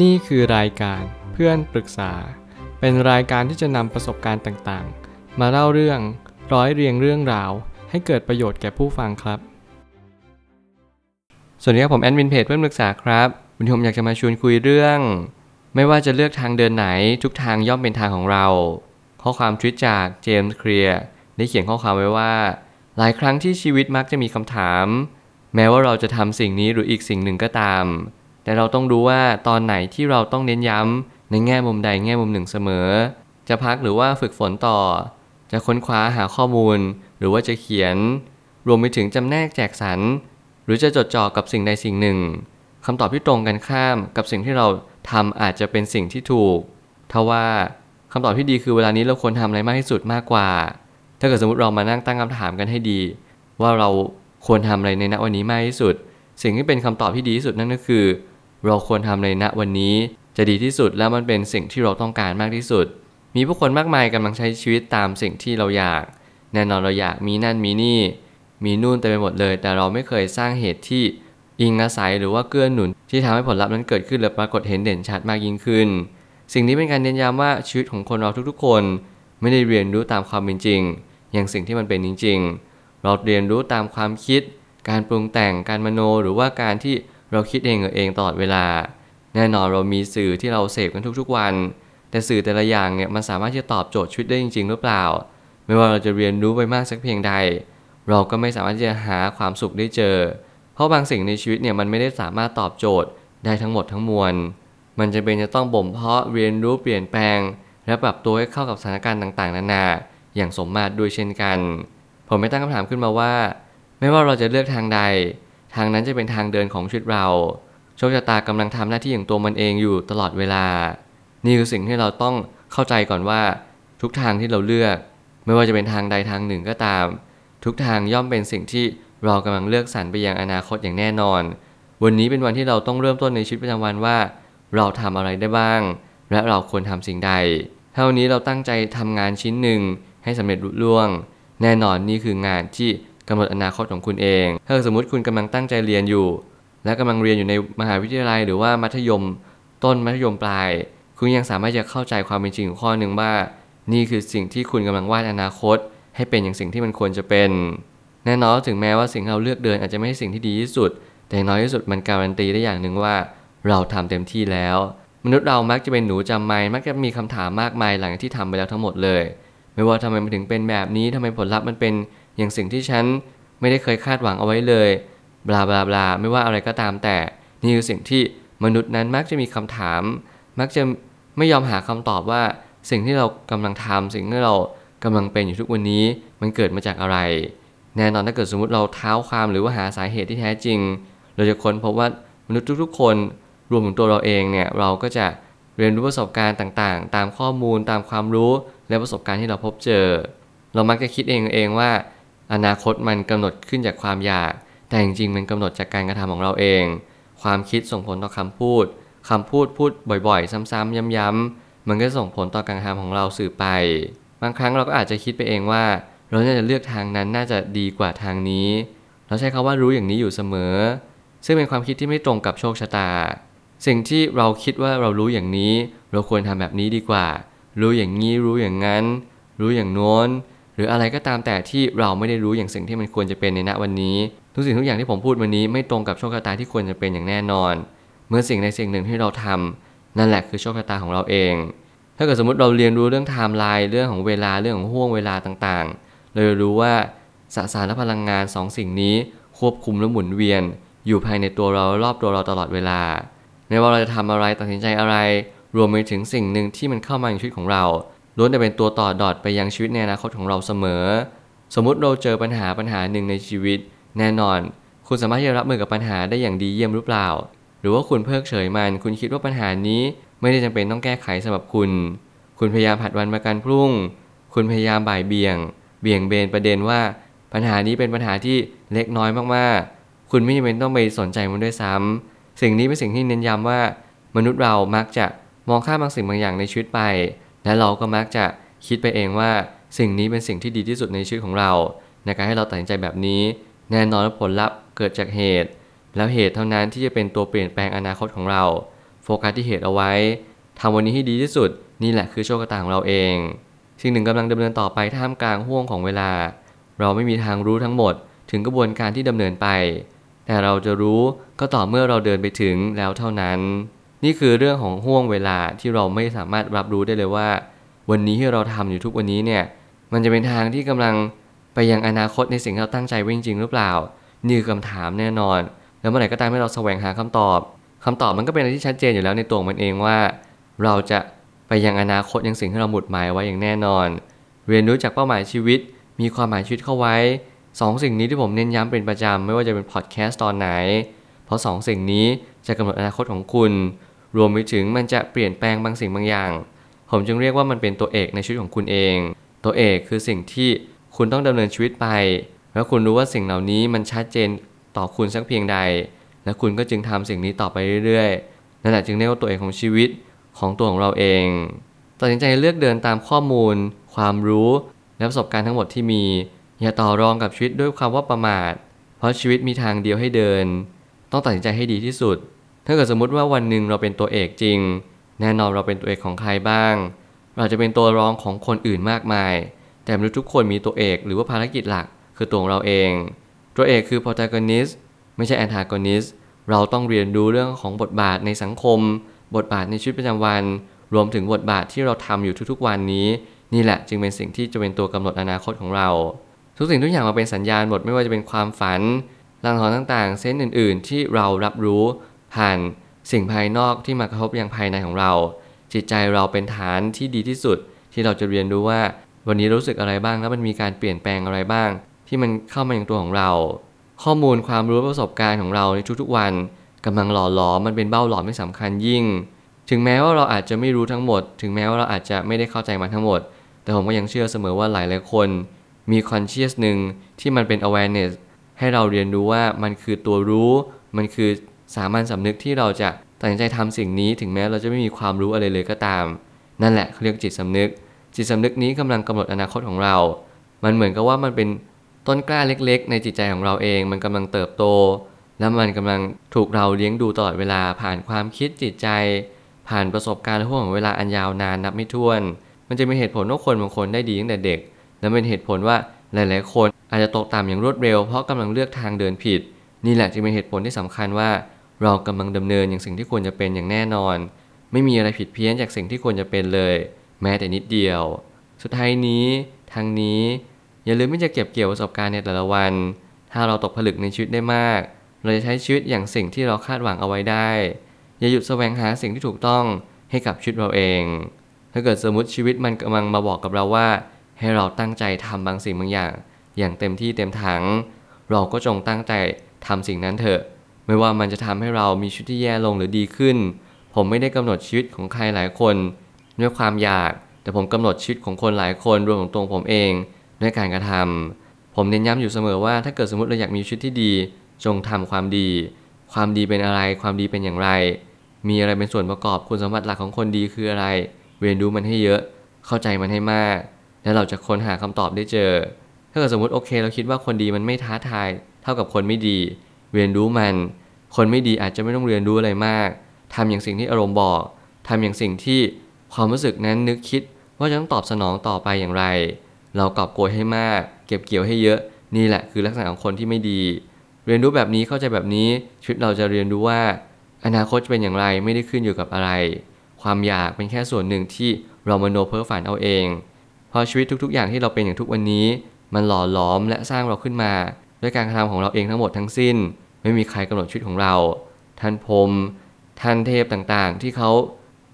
นี่คือรายการเพื่อนปรึกษา เป็นรายการที่จะนำประสบการณ์ต่างๆ มาเล่าเรื่องร้อยเรียงเรื่องราว ให้เกิดประโยชน์แก่ผู้ฟังครับ สวัสดีครับผมแอดมินเพจเพื่อนปรึกษาครับวันนี้ผมอยากจะมาชวนคุยเรื่อง ไม่ว่าจะเลือกทางเดินไหนทุกทางย่อมเป็นทางของเรา ข้อความทวิตจากเจมส์เคลียร์ได้เขียนข้อความไว้ว่า หลายครั้งที่ชีวิตมักจะมีคำถาม แม้ว่าเราจะทำสิ่งนี้หรืออีกสิ่งหนึ่งก็ตาม แต่เราต้องรู้ว่าตอนไหนที่เราต้องเน้นย้ำในแง่มุมใดแง่มุมหนึ่งเสมอ จะพักหรือว่าฝึกฝนต่อ จะค้นคว้าหาข้อมูล หรือว่าจะเขียน รวมไปถึงจำแนกแจกสรรหรือจะจดจ่อกับสิ่งใดสิ่งหนึ่งคำตอบที่ตรงกันข้ามกับสิ่งที่เราทำอาจจะเป็นสิ่งที่ถูกทว่าคำตอบที่ดีคือเวลานี้เราควรทำอะไรมากที่สุดมากกว่า ถ้าเกิดสมมติเรามานั่งตั้งคำถามกันให้ดี ว่าเราควรทำอะไรในณวันนี้มากที่สุด สิ่งที่เป็นคำตอบที่ดีที่สุดนั่นก็คือ เราควรทำในณวันนี้ จะดีที่สุดแล้วมันเป็นสิ่งที่เราต้องการมากที่สุด มีผู้คนมากมายกำลังใช้ชีวิตตามสิ่งที่เราอยาก แน่นอนเราอยากมีนั่นมีนี่ มีนู่นเต็มไปหมดเลย แต่เราไม่เคยสร้างเหตุที่อิงอาศัยหรือว่าเกื้อหนุน ที่ทำให้ผลลัพธ์นั้นเกิดขึ้นและปรากฏเห็นเด่นชัดมากยิ่งขึ้น สิ่งนี้เป็นการเน้นย้ำว่าชีวิตของคนเราทุกๆ คน ไม่ได้เรียนรู้ตามความเป็นจริง อย่างสิ่งที่มันเป็นจริง ๆ เราเรียนรู้ตามความคิด การปรุงแต่งการมโนหรือว่าการที่ เราคิดเองเออเองตลอดเวลา แน่นอนเรามีสื่อที่เราเสพกันทุกๆวัน แต่สื่อแต่ละอย่างเนี่ยมันสามารถที่จะตอบโจทย์ชีวิตได้จริง ๆ หรือเปล่า ไม่ว่าเราจะเรียนรู้ไปมากสักเพียงใด เราก็ไม่สามารถที่จะหาความสุขได้เจอ เพราะบางสิ่งในชีวิตเนี่ยมันไม่ได้สามารถตอบโจทย์ได้ทั้งหมดทั้งมวล มันจะเป็นจะต้องบ่มเพาะเรียนรู้เปลี่ยนแปลง และปรับตัวให้เข้ากับสถานการณ์ต่างๆ นานา อย่างสมมาตรด้วยเช่นกัน ผมไม่ตั้งคำถามขึ้นมาว่า ไม่ว่าเราจะเลือกทางใด ทางนั้นจะเป็นทางเดินของชีวิตเรา โชคชะตากำลังทำหน้าที่อย่างตัวมันเองอยู่ตลอดเวลา นี่คือสิ่งที่เราต้องเข้าใจก่อนว่าทุกทางที่เราเลือก ไม่ว่าจะเป็นทางใดทางหนึ่งก็ตาม ทุกทางย่อมเป็นสิ่งที่เรากำลังเลือกสรรไปยังอนาคตอย่างแน่นอน วันนี้เป็นวันที่เราต้องเริ่มต้นในชีวิตประจำวันว่า เราทำอะไรได้บ้าง และเราควรทำสิ่งใดถ้าวันนี้เราตั้งใจทำงานชิ้นหนึ่งให้สำเร็จลุล่วง แน่นอนนี่คืองานที่ กำหนดอนาคตของคุณเอง ถ้าสมมติคุณกำลังตั้งใจเรียนอยู่ และกำลังเรียนอยู่ในมหาวิทยาลัย หรือว่ามัธยม ต้นมัธยมปลาย คุณยังสามารถจะเข้าใจความเป็นจริงของข้อหนึ่งว่า นี่คือสิ่งที่คุณกำลังวาดอนาคต ให้เป็นอย่างสิ่งที่มันควรจะเป็น แน่นอนถึงแม้ว่าสิ่งที่เราเลือกเดินอาจจะไม่ใช่สิ่งที่ดีที่สุด แต่น้อยที่สุดมันการันตีได้อย่างหนึ่งว่า เราทำเต็มที่แล้ว มนุษย์เรามักจะเป็นหนูจำไม่มักจะมีคำถามมากมายหลังที่ทำไปแล้วทั้งหมดเลย ไม่ว่าทำไมมันถึงเป็นแบบนี้ทำไมผลลัพธ์มันเป็น อย่างสิ่งที่ฉันไม่ได้เคยคาดหวังเอาไว้เลย บลาบลาบลาไม่ว่าอะไรก็ตามแต่ นี่คือสิ่งที่มนุษย์นั้นมักจะมีคำถาม มักจะไม่ยอมหาคำตอบว่าสิ่งที่เรากำลังทำสิ่งที่เรากำลังเป็นอยู่ทุกวันนี้มันเกิดมาจากอะไร แน่นอนถ้าเกิดสมมติเราเท้าความหรือว่าหาสาเหตุที่แท้จริง เราจะค้นพบว่ามนุษย์ทุกๆ คนรวมถึงตัวเราเองเนี่ยเราก็จะเรียนรู้ประสบการณ์ต่างๆ ตามข้อมูลตามความรู้และประสบการณ์ที่เราพบเจอ เรามักจะคิดเองเองว่า อนาคตมันกำหนดขึ้นจากความอยาก แต่จริงๆ มันกำหนดจากการกระทำของเราเอง ความคิดส่งผลต่อคำพูดคำพูดพูดบ่อยๆ ซ้ำๆย้ำๆ มันก็ส่งผลต่อการกระทำของเราสื่อไป บางครั้งเราก็อาจจะคิดไปเองว่า เราน่าจะเลือกทางนั้นน่าจะดีกว่าทางนี้ เราใช้คาว่ารู้อย่างนี้อยู่เสมอ ซึ่งเป็นความคิดที่ไม่ตรงกับโชคชะตา สิ่งที่เราคิดว่าเรารู้อย่างนี้ เราควรทำแบบนี้ดีกว่า รู้อย่างนี้รู้อย่างนั้น รู้อย่างโน้น รืออะไรก็ตามแต่ที่เราไม่ได้รู้อย่างสิ่งที่มันควรจะเป็นในณวันนี้ ทุกสิ่งทุกอย่างที่ผมพูดวันนี้ไม่ตรงกับโชคชะตาที่ควรจะเป็นอย่างแน่นอน เมื่อสิ่งใดสิ่งหนึ่งที่เราทำนั่นแหละคือโชคชะตาของเราเอง ถ้าเกิดสมมติเราเรียนรู้เรื่องไทม์ไลน์เรื่องของเวลาเรื่องของห่วงเวลาต่างๆเราจะรู้ว่าสสารและพลังงานสองสิ่งนี้ควบคุมและหมุนเวียน อยู่ภายในตัวเรารอบตัวเราตลอดเวลาไม่ว่าเราจะทำอะไรตัดสินใจอะไร รวมไปถึงสิ่งหนึ่งที่มันเข้ามาในชีวิตของเรา ล้วนแต่เป็นตัวต่อดอดไปยังชีวิตในอนาคตของเราเสมอ สมมุติเราเจอปัญหาปัญหาหนึ่งในชีวิต แน่นอน คุณสามารถที่จะรับมือกับปัญหาได้อย่างดีเยี่ยมหรือเปล่า หรือว่าคุณเพิกเฉยมัน คุณคิดว่าปัญหานี้ไม่ได้จำเป็นต้องแก้ไขสำหรับคุณ คุณพยายามผัดวันประกันพรุ่ง คุณพยายามบ่ายเบี่ยง เบี่ยงเบนประเด็นว่า ปัญหานี้เป็นปัญหาที่เล็กน้อยมากๆ คุณไม่จำเป็นต้องไปสนใจมันด้วยซ้ำสิ่งนี้เป็นสิ่งที่เน้นย้ำว่า มนุษย์เรามักจะมองข้ามบางสิ่งบางอย่างในชีวิตไป และเราก็มักจะคิดไปเองว่าสิ่งนี้เป็นสิ่งที่ดีที่สุดในชีวิตของเราในการให้เราตัดสินใจแบบนี้ แน่นอนว่าผลลัพธ์เกิดจากเหตุ แล้วเหตุเท่านั้นที่จะเป็นตัวเปลี่ยนแปลงอนาคตของเรา โฟกัสที่เหตุเอาไว้ทำวันนี้ให้ดีที่สุด นี่แหละคือโชคชะตาของเราเอง สิ่งหนึ่งกำลังดำเนินต่อไปท่ามกลางห่วงของเวลา เราไม่มีทางรู้ทั้งหมด ถึงกระบวนการที่ดำเนินไป แต่เราจะรู้ก็ต่อเมื่อเราเดินไปถึงแล้วเท่านั้น นี่คือเรื่องของห่วงเวลาที่เราไม่สามารถรับรู้ได้เลยว่า วันนี้ที่เราทำอยู่ทุกวันนี้เนี่ยมันจะเป็นทางที่กำลังไปยังอนาคตในสิ่งที่เราตั้งใจไว้จริงหรือเปล่า นี่คือคำถามแน่นอน แล้วเมื่อไหร่ก็ตามที่เราแสวงหาคำตอบคำตอบมันก็เป็นอะไรที่ชัดเจนอยู่แล้วในตัวมันเองว่า เราจะไปยังอนาคตยังสิ่งที่เราหมุดหมายไว้อย่างแน่นอน เรียนรู้จากเป้าหมายชีวิต มีความหมายชีวิตเข้าไว้สองสิ่งนี้ที่ผมเน้นย้ำเป็นประจำไม่ว่าจะเป็นพอดแคสต์ตอนไหน เพราะสองสิ่งนี้จะกำหนดอนาคตของคุณ รวมไปถึงมันจะเปลี่ยนแปลงบางสิ่งบางอย่าง ผมจึงเรียกว่ามันเป็นตัวเอกในชีวิตของคุณเอง ตัวเอกคือสิ่งที่คุณต้องดำเนินชีวิตไป แล้วคุณรู้ว่าสิ่งเหล่านี้มันชัดเจนต่อคุณสักเพียงใด และคุณก็จึงทำสิ่งนี้ต่อไปเรื่อยๆ นั่นแหละจึงเรียกว่าตัวเอกของชีวิตของตัวของเราเอง ตัดสินใจเลือกเดินตามข้อมูล ความรู้ และประสบการณ์ทั้งหมดที่มี อย่าต่อรองกับชีวิตด้วยความว่าประมาท เพราะชีวิตมีทางเดียวให้เดิน ต้องตัดสินใจให้ดีที่สุด ถ้าเกิดสมมติว่าวันหนึ่งเราเป็นตัวเอกจริง แน่นอนเราเป็นตัวเอกของใครบ้าง เราจะเป็นตัวรองของคนอื่นมากมาย แต่มนุษย์ทุกคนมีตัวเอกหรือว่าภารกิจหลักคือตัวของเราเอง ตัวเอกคือ protagonist ไม่ใช่ antagonist เราต้องเรียนรู้เรื่องของบทบาทในสังคม บทบาทในชีวิตประจำวัน รวมถึงบทบาทที่เราทำอยู่ทุกๆวันนี้ นี่แหละจึงเป็นสิ่งที่จะเป็นตัวกำหนดอนาคตของเรา ทุกสิ่งทุกอย่างมาเป็นสัญญาณหมดไม่ว่าจะเป็นความฝันลังหอนต่างๆ เส้นอื่นๆ ที่เรารับรู้ ผ่านสิ่งภายนอกที่มากระทบยังภายในของเรา จิตใจเราเป็นฐานที่ดีที่สุด ที่เราจะเรียนรู้ว่า วันนี้รู้สึกอะไรบ้างแล้วมันมีการเปลี่ยนแปลงอะไรบ้าง ที่มันเข้ามาอย่างตัวของเรา ข้อมูลความรู้ประสบการณ์ของเราในทุกๆวันกำลังหล่อหลอมมันเป็นเบ้าหลอมที่สำคัญยิ่ง ถึงแม้ว่าเราอาจจะไม่รู้ทั้งหมด ถึงแม้ว่าเราอาจจะไม่ได้เข้าใจมันทั้งหมด แต่ผมก็ยังเชื่อเสมอว่าหลายหลายคน มี conscious หนึ่งที่มันเป็น awareness ให้เราเรียนรู้ว่ามันคือตัวรู้ มันคือ สามัญสำนึกที่เราจะตัดสินใจทำสิ่งนี้ถึงแม้เราจะไม่มีความรู้อะไรเลยก็ตาม นั่นแหละเขาเรียกจิตสำนึก จิตสำนึกนี้กำลังกำหนดอนาคตของเรา มันเหมือนกับว่ามันเป็นต้นกล้าเล็กๆ ในจิตใจของเราเอง มันกำลังเติบโต แล้วมันกำลังถูกเราเลี้ยงดูตลอดเวลาผ่านความคิดจิตใจ ผ่านประสบการณ์ห่วงเวลาอันยาวนานนับไม่ถ้วน มันจะมีเหตุผลว่าคนบางคนได้ดีตั้งแต่เด็ก และเป็นเหตุผลว่าหลาย ๆ คนอาจจะตกต่ำอย่างรวดเร็วเพราะกำลังเลือกทางเดินผิด นี่แหละจึงเป็นเหตุผลที่สำคัญว่า เรากำลังดำเนินอย่างสิ่งที่ควรจะเป็นอย่างแน่นอน ไม่มีอะไรผิดเพี้ยนจากสิ่งที่ควรจะเป็นเลย แม้แต่นิดเดียว สุดท้ายนี้ทางนี้ อย่าลืมที่จะเก็บเกี่ยวประสบการณ์ในแต่ละวัน ถ้าเราตกผลึกในชีวิตได้มาก เราจะใช้ชีวิตอย่างสิ่งที่เราคาดหวังเอาไว้ได้ อย่าหยุดแสวงหาสิ่งที่ถูกต้องให้กับชีวิตเราเอง ถ้าเกิดสมมติชีวิตมันกำลังมาบอกกับเราว่า ให้เราตั้งใจทำบางสิ่งบางอย่าง อย่างเต็มที่เต็มถัง เราก็จงตั้งใจ ทำสิ่งนั้นเถอะ ไม่ว่ามันจะทำให้เรามีชีวิตที่แย่ลงหรือดีขึ้น ผมไม่ได้กำหนดชีวิตของใครหลายคนด้วยความอยาก แต่ผมกำหนดชีวิตของคนหลายคนรวมถึงตัวผมเองด้วยการกระทำผมเน้นย้ำอยู่เสมอว่าถ้าเกิดสมมติเราอยากมีชีวิตที่ดี จงทำความดี ความดีเป็นอะไร ความดีเป็นอย่างไร มีอะไรเป็นส่วนประกอบคุณสมบัติหลักของคนดีคืออะไร เรียนรู้มันให้เยอะ เข้าใจมันให้มาก แล้วเราจะค้นหาคำตอบได้เจอ ถ้าเกิดสมมติโอเค เราคิดว่าคนดีมันไม่ท้าทาย เท่ากับคนไม่ดี เรียนรู้มัน คนไม่ดีอาจจะไม่ต้องเรียนรู้อะไรมากทำอย่างสิ่งที่อารมณ์บอกทำอย่างสิ่งที่ความรู้สึกนั้นนึกคิดว่าจะต้องตอบสนองต่อไปอย่างไร เรากอบโกยให้มาก เก็บเกี่ยวให้เยอะ นี่แหละคือลักษณะของคนที่ไม่ดี เรียนรู้แบบนี้เข้าใจแบบนี้ชีวิตเราจะเรียนรู้ว่า อนาคตจะเป็นอย่างไรไม่ได้ขึ้นอยู่กับอะไร ความอยากเป็นแค่ส่วนหนึ่งที่เรามโนเพ้อฝันเอาเองเพราะชีวิตทุกๆ อย่างที่เราเป็นอย่างทุกวันนี้ มันหล่อหลอมและสร้างเราขึ้นมา ด้วยการกระทำของเราเองทั้งหมดทั้งสิ้น ไม่มีใครกำหนดชีวิตของเรา ท่านพรมท่านเทพต่างๆ ที่เขา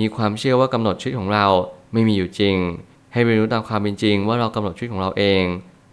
มีความเชื่อว่ากำหนดชีวิตของเราไม่มีอยู่จริง ให้เรียนรู้ตามความเป็นจริง ว่าเรากำหนดชีวิตของเราเอง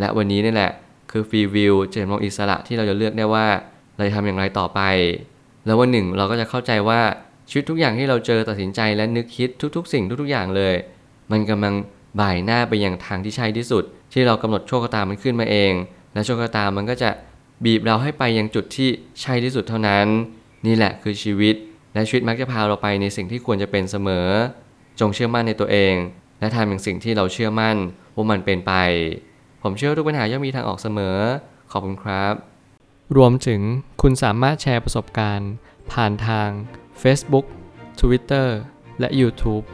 และวันนี้นี่แหละ คือฟรีวิวเจนมองอิสระที่เราจะเลือกได้ว่าเราจะทำอย่างไรต่อไป แล้ววันหนึ่งเราก็จะเข้าใจว่าชีวิตทุกอย่างที่เราเจอตัดสินใจและนึกคิดทุก ๆ สิ่งทุก ๆ อย่างเลย มันกำลังบ่ายหน้าไปอยังทางที่ใช่ที่สุด ที่เรากำหนดโชคชะตามันขึ้นมาเอง และโชคชะตามันก็จะบีบเราให้ไปยังจุดที่ใช่ที่สุดเท่านั้น นี่แหละคือชีวิต และชีวิตมักจะพาเราไปในสิ่งที่ควรจะเป็นเสมอ จงเชื่อมั่นในตัวเอง และทำอย่างสิ่งที่เราเชื่อมั่นว่ามันเป็นไป ผมเชื่อทุกปัญหาย่อมมีทางออกเสมอ ขอบคุณครับ รวมถึงคุณสามารถแชร์ประสบการณ์ ผ่านทาง Facebook Twitter และ YouTube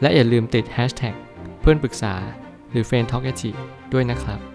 และอย่าลืมติด Hashtag เพื่อนปรึกษาหรือ f r ร e n d t a l k a ด้วยนะครับ